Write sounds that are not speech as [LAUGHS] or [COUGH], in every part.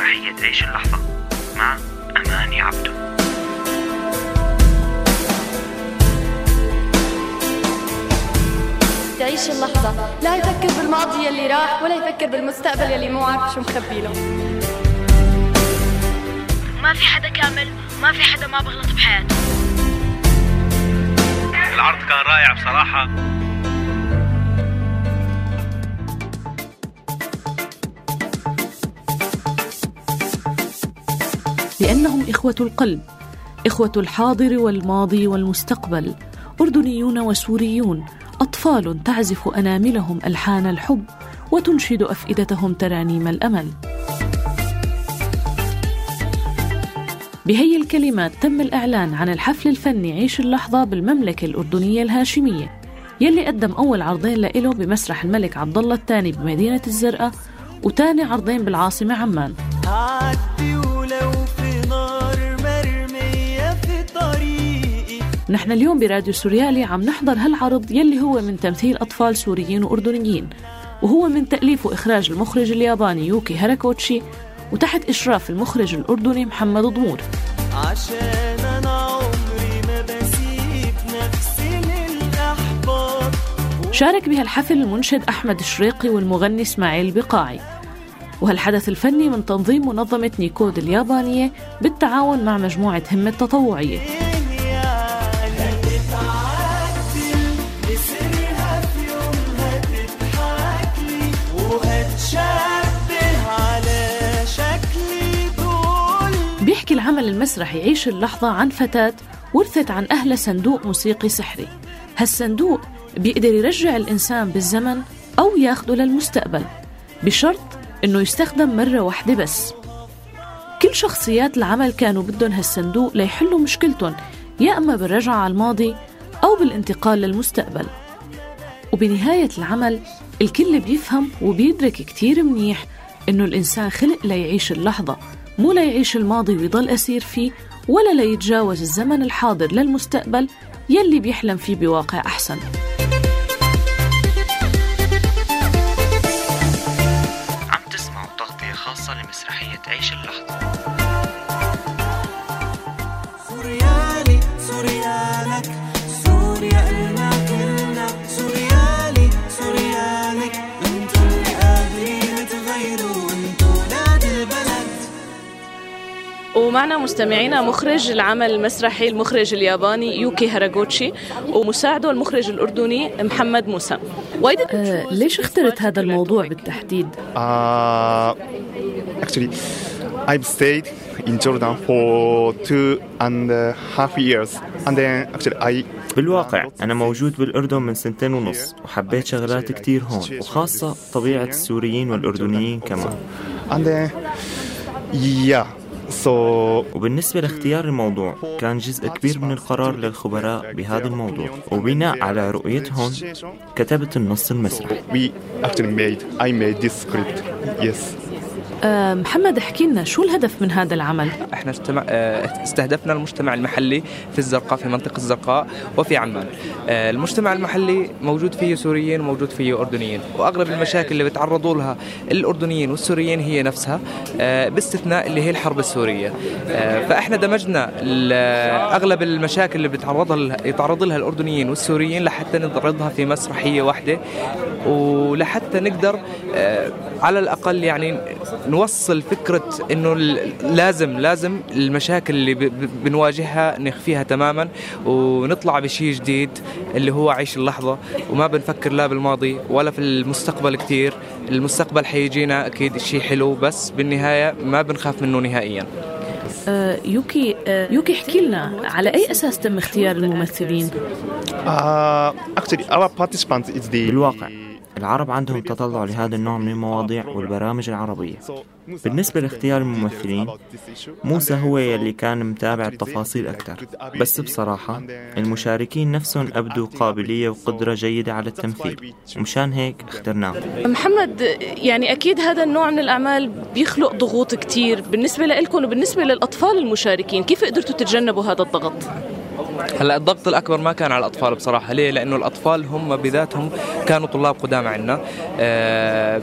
مسرحية عيش اللحظة؟ مع أماني عبدو تعيش اللحظة. لا يفكر بالماضي يلي راح ولا يفكر بالمستقبل يلي مو عارف شو مخبي له. ما في حدا كامل ما في حدا ما بغلط بحياته. العرض كان رائع بصراحة. لأنهم إخوة القلب إخوة الحاضر والماضي والمستقبل أردنيون وسوريون أطفال تعزف أناملهم ألحان الحب وتنشد أفئدتهم ترانيم الأمل. بهي الكلمات تم الإعلان عن الحفل الفني عيش اللحظة بالمملكة الأردنية الهاشمية يلي قدم أول عرضين لإله بمسرح الملك عبد الله الثاني بمدينة الزرقاء وتاني عرضين بالعاصمة عمان. نحن اليوم براديو سوريالي عم نحضر هالعرض يلي هو من تمثيل أطفال سوريين وأردنيين وهو من تأليف وإخراج المخرج الياباني يوكي هاراكوتشي وتحت إشراف المخرج الأردني محمد ضمور. عشان أنا عمري ما بسيب نفسي للأحباط شارك بهالحفل المنشد أحمد الشريقي والمغني إسماعيل بقاعي. وهالحدث الفني من تنظيم منظمة نيكود اليابانية بالتعاون مع مجموعة همة تطوعية. العمل المسرحي عيش اللحظة عن فتاة ورثت عن أهلها صندوق موسيقي سحري. هالصندوق بيقدر يرجع الإنسان بالزمن أو ياخده للمستقبل بشرط إنه يستخدم مرة واحدة بس. كل شخصيات العمل كانوا بدهم هالصندوق ليحلوا مشكلتهم يا إما بالرجعة على الماضي أو بالانتقال للمستقبل. وبنهاية العمل الكل بيفهم وبيدرك كتير منيح إنه الإنسان خلق ليعيش اللحظة. مو ليعيش الماضي ويضل أسير فيه ولا ليتجاوز الزمن الحاضر للمستقبل يلي بيحلم فيه بواقع أحسن. ومعنا مستمعينا مخرج العمل المسرحي المخرج الياباني يوكي هاراغوتشي ومساعده المخرج الأردني محمد موسى آه ليش اخترت هذا الموضوع بالتحديد؟ Uh, actually, I've stayed in Jordan for two and a half years, and then actually I. بالواقع أنا موجود بالأردن من سنتين ونص وحبيت شغلات كتير هون وخاصة طبيعة السوريين والأردنيين كمان And then, yeah. So وبالنسبة لاختيار الموضوع كان جزء كبير من القرار للخبراء بهذا الموضوع. وبناء على رؤيتهم كتبت النص المسرحي محمد احكي لنا شو الهدف من هذا العمل؟ إحنا استمع... آه، استهدفنا المجتمع المحلي في الزرقاء في منطقة الزرقاء وفي عمان. آه، المجتمع المحلي موجود فيه سوريين وموجود فيه أردنيين. وأغلب المشاكل اللي بيتعرضوا لها الأردنيين والسوريين هي نفسها باستثناء اللي هي الحرب السورية. فإحنا دمجنا أغلب المشاكل اللي بيتعرض لها يتعرض لها الأردنيين والسوريين لحتى نعرضها في مسرحية واحدة. ولحتى نقدر على الأقل يعني نوصل فكرة إنه ال- لازم لازم المشاكل اللي بنواجهها نخفيها تماما ونطلع بشيء جديد اللي هو عيش اللحظة وما بنفكر لا بالماضي ولا في المستقبل كتير المستقبل حيجينا أكيد شيء حلو بس بالنهاية ما بنخاف منه نهائيا آه يوكي آه يوكي احكي لنا على أي أساس تم اختيار الممثلين؟ The. بالواقع العرب عندهم تطلع لهذا النوع من المواضيع والبرامج العربية. بالنسبة لاختيار الممثلين موسى هو يلي كان متابع التفاصيل أكثر. بس بصراحة المشاركين نفسهم أبدوا قابلية وقدرة جيدة على التمثيل ومشان هيك اخترناه محمد يعني أكيد هذا النوع من الأعمال بيخلق ضغوط كتير بالنسبة لكم وبالنسبة للأطفال المشاركين. كيف قدرتوا تتجنبوا هذا الضغط؟ هلا الضغط الأكبر ما كان على الأطفال بصراحة. ليه؟ لأنه الأطفال هم بذاتهم كانوا طلاب قدامى عندنا. أه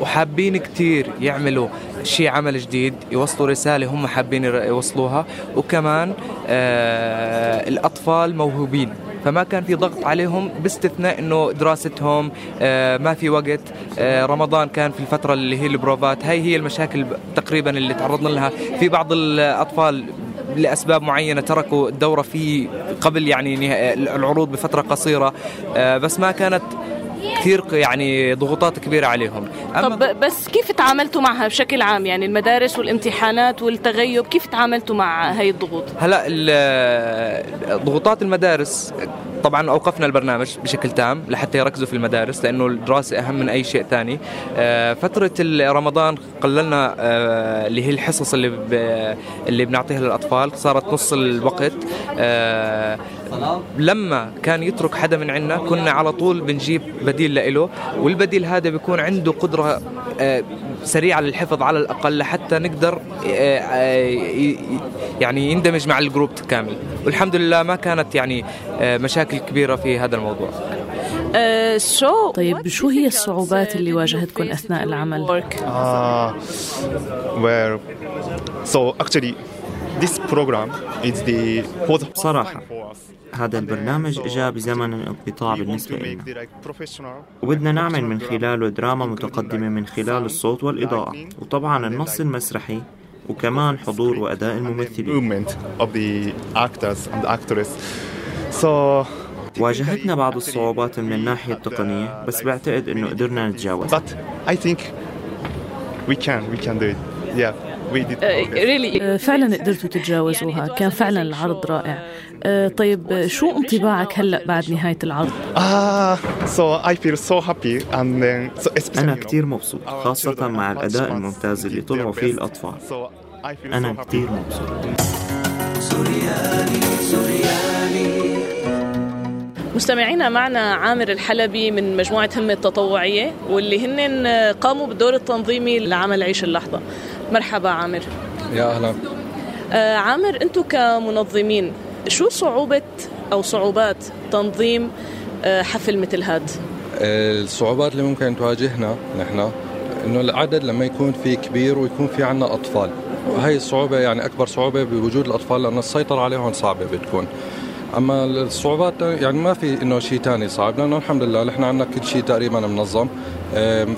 وحابين كثير يعملوا شيء عمل جديد يوصلوا رسالة هم حابين يوصلوها. وكمان آه الأطفال موهوبين. فما كان في ضغط عليهم باستثناء إنه دراستهم آه ما في وقت. آه رمضان كان في الفترة اللي هي البروفات. هاي هي المشاكل تقريبا اللي تعرضنا لها. في بعض الأطفال لأسباب معينة تركوا الدورة في قبل يعني العروض بفترة قصيرة آه بس ما كانت كثير يعني ضغوطات كبيرة عليهم. طب بس كيف تعاملتوا معها بشكل عام؟ يعني المدارس والامتحانات والتغيب كيف تعاملتوا مع هاي الضغوط؟ هلا ضغوطات المدارس طبعا أوقفنا البرنامج بشكل تام لحتى يركزوا في المدارس لأنه الدراسة أهم من أي شيء ثاني آه، فترة رمضان قللنا آه، اللي هي الحصص اللي اللي بنعطيها للأطفال صارت نص الوقت. آه، لما كان يترك حدا من عنا كنا على طول بنجيب بديل له والبديل هذا بيكون عنده قدرة سريعة للحفظ على الأقل لحتى نقدر آه، آه، يعني يندمج مع الجروب كامل والحمد لله ما كانت يعني آه، مشاكل كبيرة في هذا الموضوع. آه طيب شو هي الصعوبات اللي واجهتكم أثناء العمل؟ Ah, well, so actually, this program is the for the بصراحة هذا البرنامج جاء بزمن الانقطاع بالنسبة لنا. وبدنا نعمل من خلاله دراما متقدمة من خلال الصوت والإضاءة. وطبعا النص المسرحي وكمان حضور وأداء الممثلين. واجهتنا بعض الصعوبات من الناحية التقنية بس بعتقد إنه قدرنا نتجاوزها. But I think we can we can do it. Yeah, progress. آه، فعلا قدرتوا تتجاوزوها كان فعلا العرض رائع. آه، طيب شو انطباعك هلأ بعد نهاية العرض؟ Ah, so I feel so happy and then so especially أنا you know, كتير مبسوط children مع much الممتاز اللي طلعوا فيه so happy. كتير مبسوط. مستمعينا معنا عامر الحلبي من مجموعة همة التطوعية واللي هن قاموا بالدور التنظيمي لعمل عيش اللحظة. مرحبا عامر. يا أهلا. آه، عامر أنتم كمنظمين شو صعوبة أو صعوبات تنظيم آه، حفل مثل هاد؟ الصعوبات اللي ممكن تواجهنا نحن إنه العدد لما يكون في كبير ويكون في عنا أطفال. وهي الصعوبة يعني أكبر صعوبة بوجود الأطفال لأنه السيطرة عليهم صعبة بتكون. أما الصعوبات يعني ما في إنه شيء ثاني صعب لأنه الحمد لله نحن عندنا كل شيء تقريبا منظم.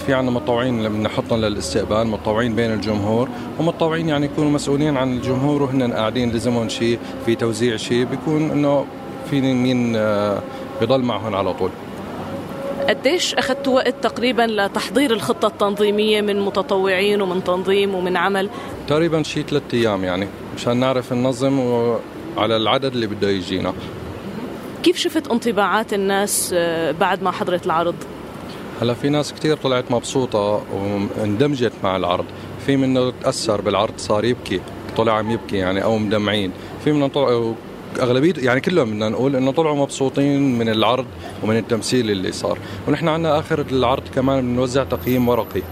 في عندنا متطوعين بنحطهم للاستقبال متطوعين بين الجمهور ومتطوعين يعني يكونوا مسؤولين عن الجمهور وهن قاعدين لزمهم شيء في توزيع شيء بيكون إنه في مين آه، بيضل معهم على طول. قديش اخذتوا وقت تقريبا لتحضير الخطة التنظيمية من متطوعين ومن تنظيم ومن عمل؟ تقريبا شيء ثلاث أيام يعني مشان نعرف ننظم على العدد اللي بده يجينا. كيف شفت انطباعات الناس آه، بعد ما حضرت العرض؟ هلا في ناس كتير طلعت مبسوطة واندمجت مع العرض. في منه تأثر بالعرض صار يبكي طلع عم يبكي يعني أو مدمعين. في منهم طلعوا أغلبية يعني كلهم بدنا نقول إنه طلعوا مبسوطين من العرض ومن التمثيل اللي صار. ونحن عنا آخر العرض كمان بنوزع تقييم ورقي.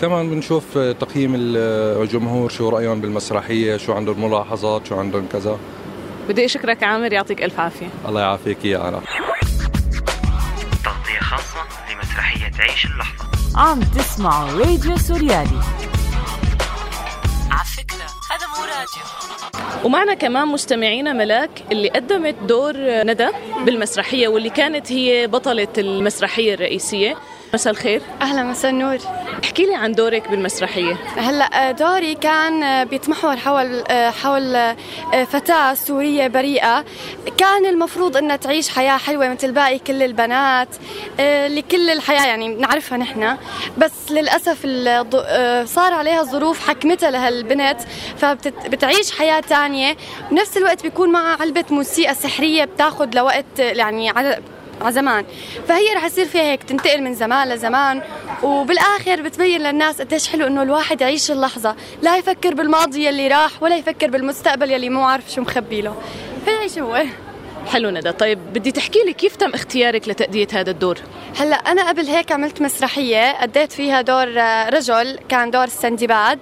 كمان بنشوف تقييم الجمهور شو رأيهم بالمسرحية شو عندهم ملاحظات شو عندهم كذا. بدي أشكرك عامر يعطيك ألف عافية. الله يعافيك يا أنا. تغطية خاصة لمسرحية عيش اللحظة. عم تسمعوا راديو سوريالي. على فكرة هذا مو راديو. ومعنا كمان مستمعينا ملاك اللي قدمت دور ندى بالمسرحية واللي كانت هي بطلة المسرحية الرئيسية. مساء الخير. أهلا مساء النور. احكي لي عن دورك بالمسرحية. هلأ دوري كان بيتمحور حول حول فتاة سورية بريئة. كان المفروض إنها تعيش حياة حلوة مثل باقي كل البنات لكل الحياة يعني نعرفها نحن. بس للأسف الض- صار عليها ظروف حكمتها لهالبنت فبتعيش حياة تانية. بنفس الوقت بيكون معها علبة موسيقى سحرية بتاخد لوقت يعني على زمان. فهي رح يصير فيها هيك تنتقل من زمان لزمان وبالآخر بتبين للناس قديش حلو إنه الواحد يعيش اللحظة. لا يفكر بالماضي يلي راح ولا يفكر بالمستقبل يلي مو عارف شو مخبي له. فيعيش هو. حلو ندى. طيب بدي تحكي لي كيف تم اختيارك لتأدية هذا الدور؟ هلأ أنا قبل هيك عملت مسرحية أديت فيها دور آه، رجل كان دور السندباد.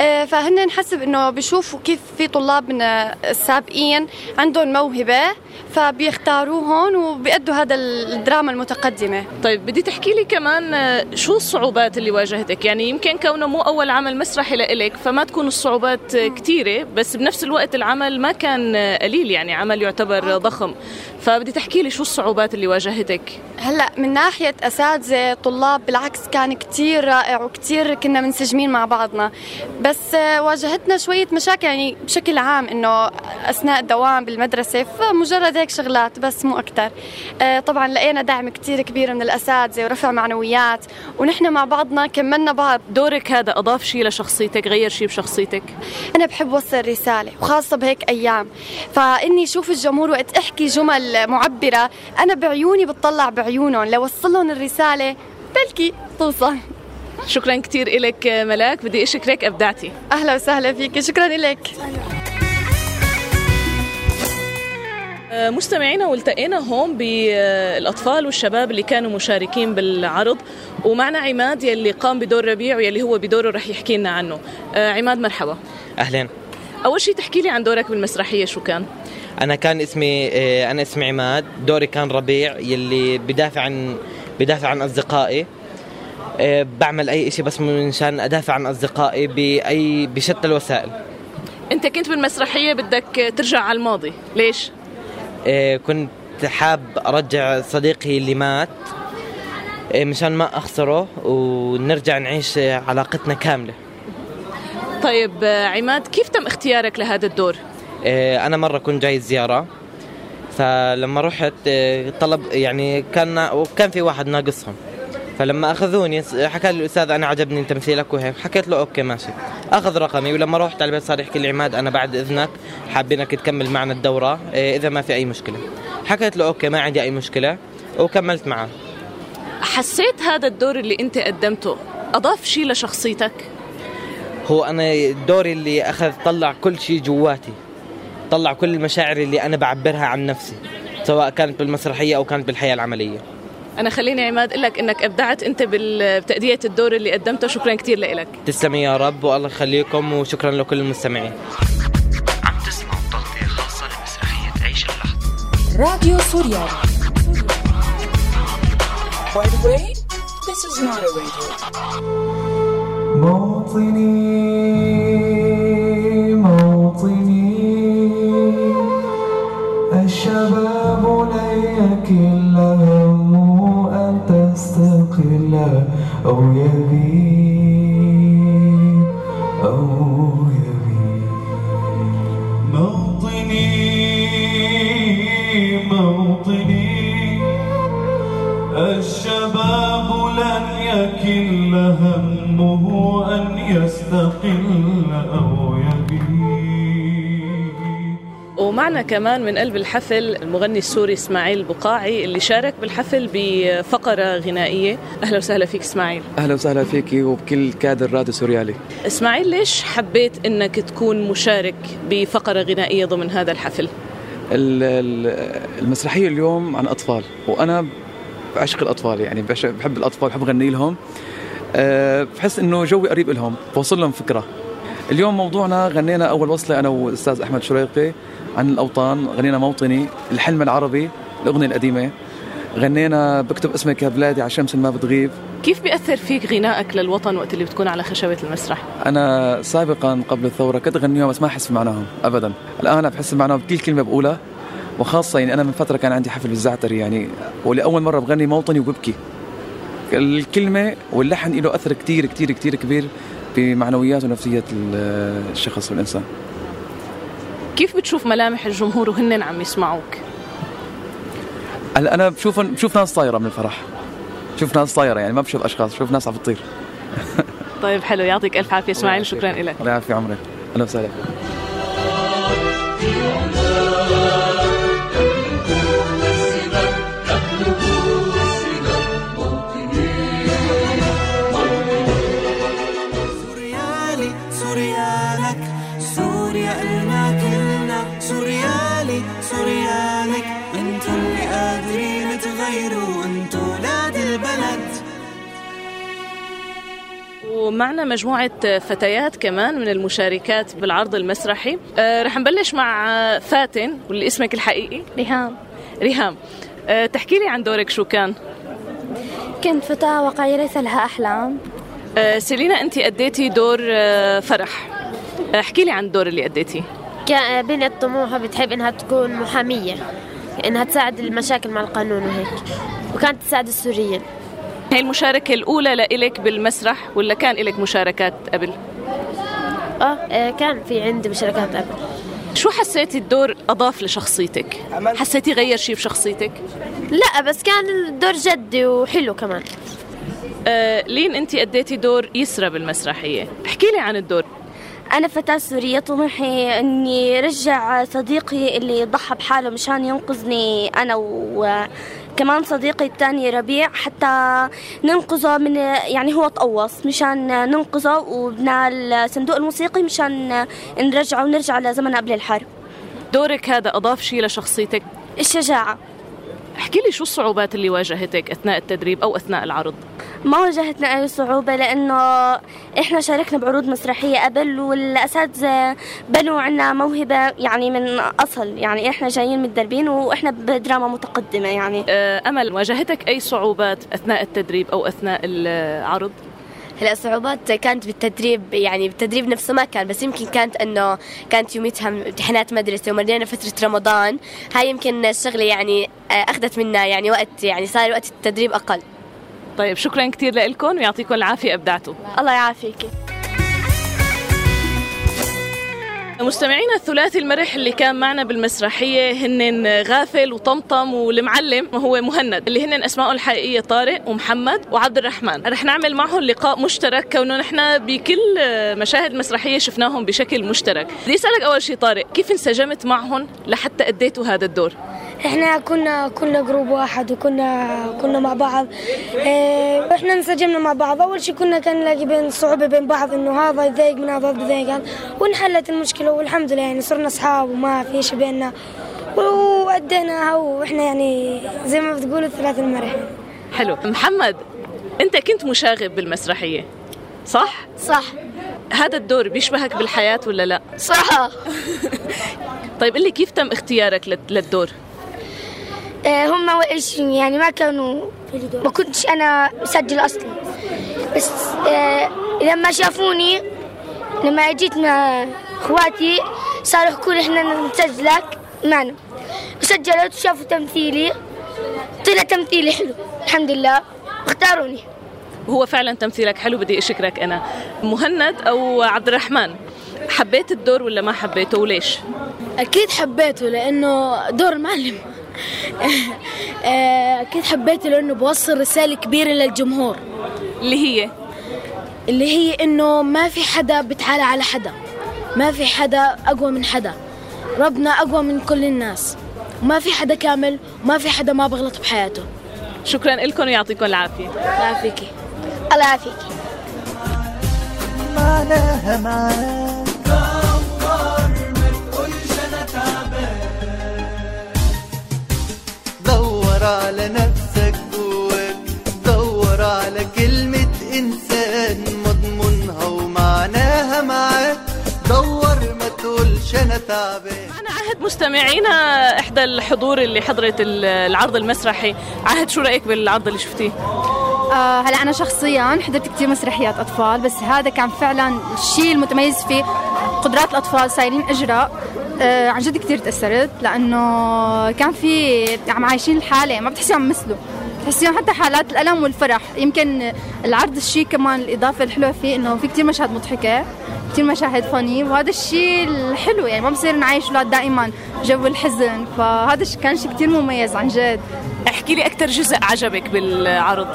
آه، فهن نحسب إنه بيشوفوا كيف في طلاب من آه، السابقين عندهم موهبة فبيختاروهم وبيأدوا هذا الدراما المتقدمة. طيب بدي تحكي لي كمان شو الصعوبات اللي واجهتك؟ يعني يمكن كونه مو أول عمل مسرحي لإلك فما تكون الصعوبات كثيرة بس بنفس الوقت العمل ما كان قليل يعني عمل يعتبر ضخم. فبدي تحكي لي شو الصعوبات اللي واجهتك؟ هلا من ناحية أساتذة طلاب بالعكس كان كتير رائع وكتير كنا منسجمين مع بعضنا. بس آه، واجهتنا شوية مشاكل يعني بشكل عام إنه أثناء الدوام بالمدرسة فمجرد هيك شغلات بس مو أكتر. آه، طبعا لقينا دعم كتير كبير من الأساتذة ورفع معنويات ونحن مع بعضنا كملنا بعض. دورك هذا أضاف شيء لشخصيتك غير شيء بشخصيتك. أنا بحب وصل رسالة وخاصة بهيك أيام. فإني شوف الجمهور وقت أحكي جمل معبرة. أنا بعيوني بتطلع بعيونهم. لوصلهم الرسالة بلكي توصل. شكرا كثير لك ملاك. بدي أشكرك أبدعتي أهلا وسهلا فيك. شكرا لك آه، مستمعينا والتقينا هون بالأطفال والشباب اللي كانوا مشاركين بالعرض. ومعنا عماد يلي قام بدور ربيع ويلي هو بدوره رح يحكي لنا عنه. آه، عماد مرحبا. اهلين أول شيء تحكي لي عن دورك بالمسرحية شو كان؟ أنا كان اسمي آه، أنا اسمي عماد دوري كان ربيع يلي بدافع عن بدافع عن أصدقائي آه، بعمل أي شيء بس منشان أدافع عن أصدقائي باي بشتى الوسائل أنت كنت بالمسرحية بدك ترجع على الماضي ليش؟ آه، كنت حاب أرجع صديقي اللي مات مشان ما أخسره ونرجع نعيش علاقتنا كاملة طيب عماد كيف تم اختيارك لهذا الدور؟ آه، أنا مرة كنت جاي زيارة فلما رحت آه، طلب يعني كان وكان في واحد ناقصهم فلما أخذوني حكى لي الأستاذ أنا عجبني تمثيلك وهيك حكيت له أوكي ماشي. أخذ رقمي ولما رحت على البيت صار يحكي لي عماد أنا بعد إذنك حابينك تكمل معنا الدورة آه، إذا ما في أي مشكلة. حكيت له أوكي ما عندي أي مشكلة وكملت معه. حسيت هذا الدور اللي أنت قدمته أضاف شيء لشخصيتك؟ هو أنا دوري اللي أخذ طلع كل شيء جواتي. طلع كل المشاعر اللي أنا بعبرها عن نفسي سواء كانت بالمسرحية أو كانت بالحياة العملية. أنا خليني عماد أقول لك إنك أبدعت أنت بال- بتأدية الدور اللي قدمته شكرا كثير لك تسلمي يا رب والله يخليكم وشكرا لكل المستمعين. عم تسمعوا تغطية خاصة لمسرحية عيش اللحظة. راديو سوريالي By the way, this is not a radio. موطني أو يبي أو يبي. موطني موطني. الشباب لن يكل همه أن يستقل أو يبي. ومعنا كمان من قلب الحفل المغني السوري إسماعيل البقاعي اللي شارك بالحفل بفقرة غنائية. أهلا وسهلا فيك إسماعيل. أهلا وسهلا فيكي وبكل كادر راديو سوريالي. إسماعيل ليش حبيت إنك تكون مشارك بفقرة غنائية ضمن هذا الحفل؟ ال- ال- المسرحية اليوم عن أطفال وأنا بعشق الأطفال يعني بحب الأطفال بحب أغني لهم. أه، بحس إنه جوي قريب لهم بوصل لهم فكرة. اليوم موضوعنا غنينا أول وصلة أنا والاستاذ أحمد شريقي. عن الأوطان. غنينا موطني الحلم العربي الأغنية القديمة. غنينا بكتب اسمك يا بلادي على شمس ما بتغيب. كيف بيأثر فيك غنائك للوطن وقت اللي بتكون على خشبة المسرح؟ أنا سابقا قبل الثورة كنت اغنيهم بس ما أحس بمعناهم ابدا. الآن أنا بحس بمعناهم بكل كلمة بقولها. وخاصة يعني أنا من فترة كان عندي حفل بالزعتر يعني ولأول مرة بغني موطني وببكي. الكلمة واللحن له أثر كتير كتير كتير كبير بمعنويات ونفسيه ال- الشخص والإنسان. كيف بتشوف ملامح الجمهور وهن عم يسمعوك؟ هلا أنا بشوف بشوف ناس طايرة من الفرح. بشوف ناس طايرة يعني ما بشوف أشخاص بشوف ناس عم بتطير. طيب حلو يعطيك ألف عافية إسماعيل شكرا لك الله يعافي عمرك. أهلا وسهلا. ومعنا مجموعة فتيات كمان من المشاركات بالعرض المسرحي. آه رح نبلش مع فاتن واللي اسمك الحقيقي؟ ريهام. ريهام. آه تحكي لي عن دورك شو كان؟ كنت فتاة واقعية ليس لها أحلام. آه سيلينا أنت أديتي دور فرح. احكي لي عن الدور اللي أديتيه بنت طموحة بتحب إنها تكون محامية إنها تساعد المشاكل مع القانون وهيك. وكانت تساعد السوريين. هي المشاركة الأولى لإلك بالمسرح ولا كان إلك مشاركات قبل؟ آه آه، كان في عندي مشاركات قبل شو حسيتي الدور أضاف لشخصيتك؟ حسيتي غير شيء بشخصيتك؟ لا بس كان الدور جدي وحلو كمان آه لين أنت أديتي دور يسرى بالمسرحية احكي لي عن الدور أنا فتاة سورية طموحي إني رجع صديقي اللي ضحى بحاله مشان ينقذني أنا وكمان صديقي الثاني ربيع حتى ننقذه من يعني هو تقوص مشان ننقذه وبنا الصندوق الموسيقي مشان نرجعه ونرجع لزمن قبل الحرب دورك هذا أضاف شيء لشخصيتك؟ الشجاعة احكي لي شو الصعوبات اللي واجهتك أثناء التدريب أو أثناء العرض؟ ما واجهتنا أي صعوبة لأنه إحنا شاركنا بعروض مسرحية قبل والأساتذة بنوا عنا موهبة يعني من أصل يعني إحنا جايين متدربين وإحنا بدراما متقدمة يعني آه، أمل واجهتك أي صعوبات أثناء التدريب أو أثناء العرض؟ هلا الصعوبات كانت بالتدريب يعني بالتدريب نفسه ما كان بس يمكن كانت إنه كانت يوميتها امتحانات مدرسة ومرينا فترة رمضان. هاي يمكن الشغلة يعني آه، أخذت منا يعني وقت يعني صار وقت التدريب أقل. طيب شكرا كثير لكم ويعطيكم العافية ابدعتوا الله يعافيك مستمعينا الثلاثي المرح اللي كان معنا بالمسرحية هن غافل وطمطم والمعلم وهو مهند اللي هن أسمائه الحقيقية طارق ومحمد وعبد الرحمن رح نعمل معهم لقاء مشترك كونه نحن بكل مشاهد مسرحية شفناهم بشكل مشترك. بدي أسألك أول شيء طارق كيف انسجمت معهم لحتى أديتوا هذا الدور؟ إحنا كنا كنا جروب واحد وكنا كنا مع بعض. آه وإحنا انسجمنا مع بعض. أول شيء كنا كان نلاقي بين صعوبة بين بعض إنه هذا يضايق من هذا يضايق وانحلت المشكلة. والحمد لله يعني صرنا أصحاب وما في شيء بيننا. وأديناها وإحنا يعني زي ما بتقولوا الثلاث المرح. حلو. محمد أنت كنت مشاغب بالمسرحية صح؟ صح. هذا الدور بيشبهك بالحياة ولا لا؟ صح. [LAUGHS] طيب قل لي كيف تم اختيارك للدور؟ هم إيش يعني ما كانوا ما كنتش أنا مسجل أصلا. بس آه، لما شافوني لما جيت مع إخواتي صاروا يحكوا لي إحنا نسجلك معنا. وسجلت وشافوا تمثيلي طلع تمثيلي حلو الحمد لله اختاروني. وهو فعلا تمثيلك حلو بدي أشكرك أنا. مهند أو عبد الرحمن حبيت الدور ولا ما حبيته؟ وليش؟ أكيد حبيته لأنه دور المعلم آه، [LAUGHS] أكيد حبيته لأنه بوصل رسالة كبيرة للجمهور؟ اللي هي؟ اللي هي إنه ما في حدا بتعالى على حدا. ما في حدا أقوى من حدا. ربنا أقوى من كل الناس. وما في حدا كامل وما في حدا ما بغلط بحياته. شكرا لكم ويعطيكم العافية. الله يعافيكي. الله يعافيكي. معناها. مستمعينا إحدى الحضور اللي حضرت العرض المسرحي. عهد شو رأيك بالعرض اللي شفتيه؟ آه هلا أنا شخصيا حضرت كثير مسرحيات أطفال بس هذا كان فعلا الشيء المتميز فيه قدرات الأطفال صايرين إجراء. آه عن جد كثير تأثرت لأنه كان في عم عايشين الحالة ما بتحسيهم عم مثلوا تحسيهم حتى حالات الألم والفرح يمكن العرض الشيء كمان الإضافة الحلوة فيه إنه في كثير مشاهد مضحكة كثير مشاهد فني وهذا الشيء الحلو يعني ما بصير نعيش أولاد دائما جو الحزن فهذا كان شيء كثير مميز عن جد. احكي لي أكثر جزء عجبك بالعرض.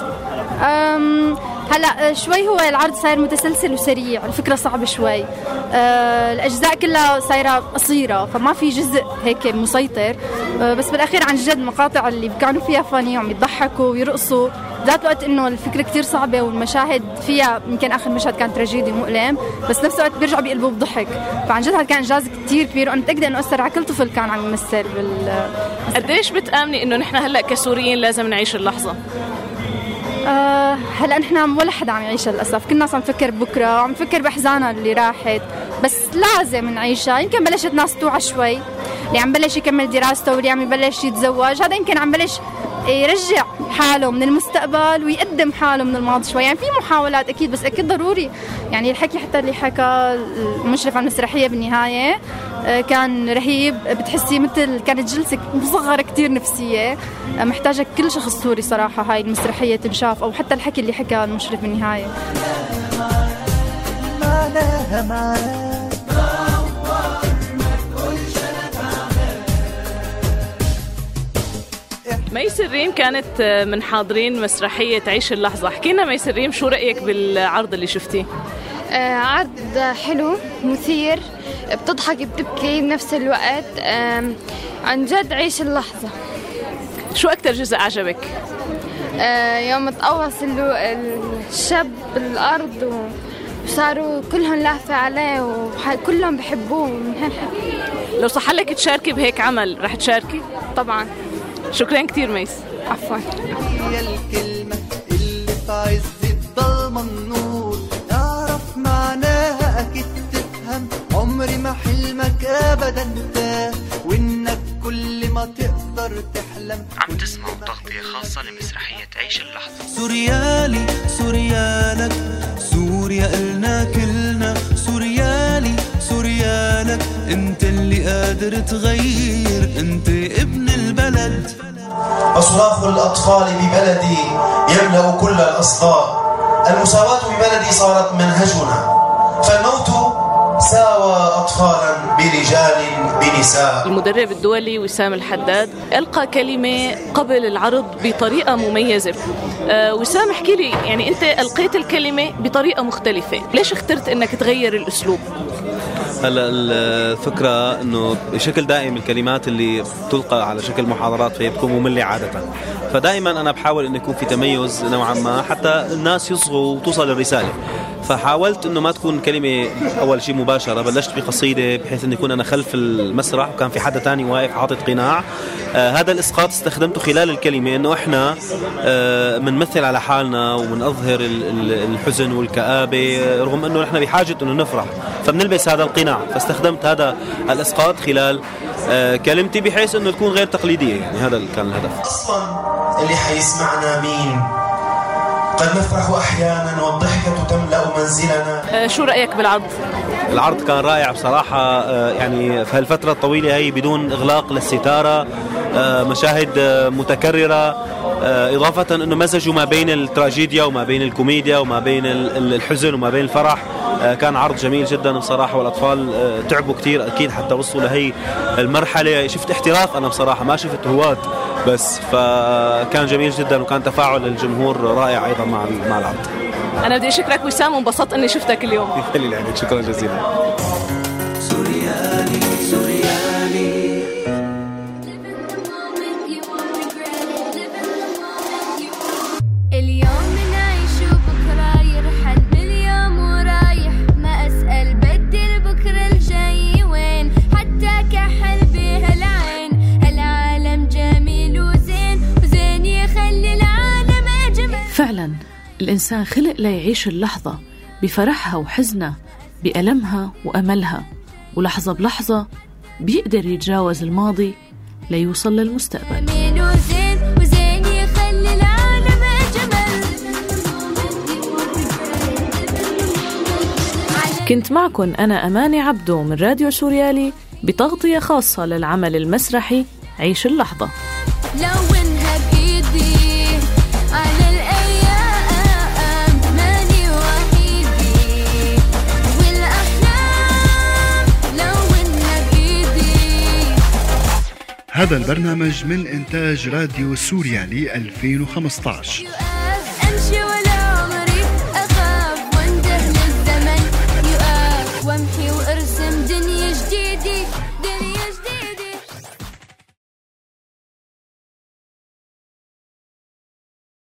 أم هلا شوي هو العرض صاير متسلسل وسريع الفكرة صعبة شوي. أه الأجزاء كلها صايرة قصيرة فما في جزء هيك مسيطر. أه بس بالأخير عن جد المقاطع اللي كانوا فيها فاني وعم يضحكوا ويرقصوا ذات الوقت إنه الفكرة كثير صعبة والمشاهد فيها يمكن آخر مشهد كان تراجيدي مؤلم بس نفس الوقت بيرجعوا بيقلبوا بضحك. فعن جد هذا كان إنجاز كثير كبير وأنا متأكدة إنه أثر على كل طفل كان عم يمثل بال قديش بتأمني إنه نحن هلأ كسوريين لازم نعيش اللحظة؟ آه هلا نحن ولا حدا عم يعيشها للأسف. كل الناس عم تفكر بكرة وعم تفكر باحزانها اللي راحت بس لازم نعيشها. يمكن بلشت ناس توعى شوي اللي عم بلش يكمل دراسته واللي عم يبلش يتزوج. هذا يمكن عم بلش يرجع حاله من المستقبل ويقدم حاله من الماضي شوي. يعني في محاولات أكيد بس أكيد ضروري. يعني الحكي حتى اللي حكى المشرف على المسرحية بالنهاية كان رهيب بتحسي مثل كانت جلسة مصغرة كتير نفسية. آه، محتاجة كل شخص سوري صراحة هاي المسرحية تنشاف أو حتى الحكي اللي حكى المشرف معناها معاك ميس الريم كانت من حاضرين مسرحية عيش اللحظة. حكينا ميس الريم شو رأيك بالعرض اللي شفتيه؟ آه، عرض حلو مثير. بتضحك بتبكي بنفس الوقت. عن جد عيش اللحظة. شو أكتر جزء عجبك؟ آه، يوم تقوص الشاب بالأرض وصاروا كلهم لافة عليه وكلهم بحبوه. [LAUGHS] لو صح لك تشاركي بهيك عمل رح تشاركي؟ طبعا. شكرا كثير ميس. عفوا. هي الكلمة اللي في عز الضلمة النور. حلمك ابدا تاه وإنك كل ما تقدر تحلم. عم تسمعوا تغطية خاصة لمسرحية عيش اللحظة. سوريالي سوريالك سوريا إلنا كلنا. سوريالي سوريالك أنت اللي قادر تغير. أنت ابن البلد. وصراخ الأطفال ببلدي يملأ كل الأصداء المساواة ببلدي صارت منهجنا. فالموت ساوى أطفالا برجال بنساء. المدرب الدولي وسام الحداد ألقى كلمة قبل العرض بطريقة مميزة. أه وسام احكي لي يعني أنت ألقيت الكلمة بطريقة مختلفة. ليش اخترت أنك تغير الأسلوب؟ هلا الفكرة إنه بشكل دائم الكلمات اللي تلقى على شكل محاضرات فهي بتكون مملة عادة. فدائما أنا بحاول إنه يكون في تميز نوعا ما حتى الناس يصغوا وتوصل الرساله فحاولت إنه ما تكون كلمة أول شيء مباشرة بلشت بقصيدة بحيث إنه يكون أنا خلف المسرح وكان في حدا تاني واقف حاطط قناع. آه هذا الإسقاط استخدمته خلال الكلمة إنه إحنا آه بنمثل على حالنا وبنظهر ال- ال- الحزن والكآبة آه، رغم إنه نحن بحاجة إنه نفرح. فبنلبس هذا القناع فاستخدمت هذا الإسقاط خلال آه كلمتي بحيث إنه تكون غير تقليدية يعني هذا كان الهدف. أصلا اللي حيسمعنا مين؟ قد نفرح أحيانا والضحكة تملأ منزلنا. أه شو رأيك بالعرض؟ العرض كان رائع بصراحة آه، يعني في هالفترة الطويلة هي بدون إغلاق للستارة آه، مشاهد آه، متكررة آه، إضافة أنه مزجوا ما بين التراجيديا وما بين الكوميديا وما بين ال- ال- الحزن وما بين الفرح. آه، كان عرض جميل جدا بصراحة والأطفال آه، تعبوا كثير أكيد حتى وصلوا لهي المرحلة. شفت احتراف أنا بصراحة ما شفت هواة. بس فكان جميل جدا وكان تفاعل الجمهور رائع أيضا مع مع العرض. أنا بدي أشكرك وسام وانبسطت إني شفتك اليوم. [LAUGHS] يخلي العينين شكرا جزيلا. الإنسان خلق ليعيش اللحظة بفرحها وحزنها بألمها وأملها ولحظة بلحظة بيقدر يتجاوز الماضي ليوصل للمستقبل. جميل وزين وزين يخلي العالم أجمل. كنت معكم أنا أماني عبدو من راديو سوريالي بتغطية خاصة للعمل المسرحي عيش اللحظة. لونها هذا البرنامج من إنتاج راديو سوريالي 2015